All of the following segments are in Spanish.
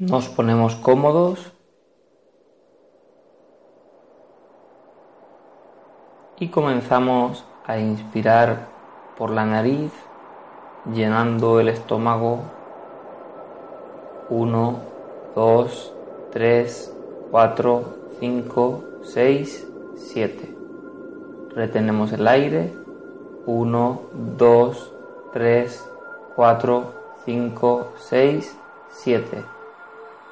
Nos ponemos cómodos y comenzamos a inspirar por la nariz, llenando el estómago. 1, 2, 3, 4, 5, 6, 7. Retenemos el aire. 1, 2, 3, 4, 5, 6, 7.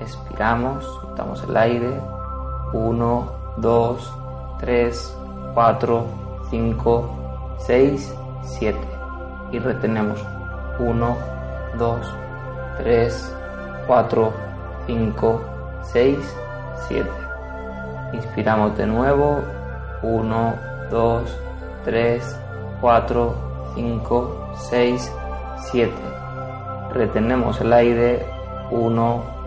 expiramos, soltamos el aire, 1, 2, 3, 4, 5, 6, 7 y retenemos 1, 2, 3, 4, 5, 6, 7. Inspiramos de nuevo, 1, 2, 3, 4, 5, 6, 7. Retenemos el aire, 1,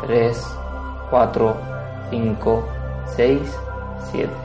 3, 4, 5, 6, 7.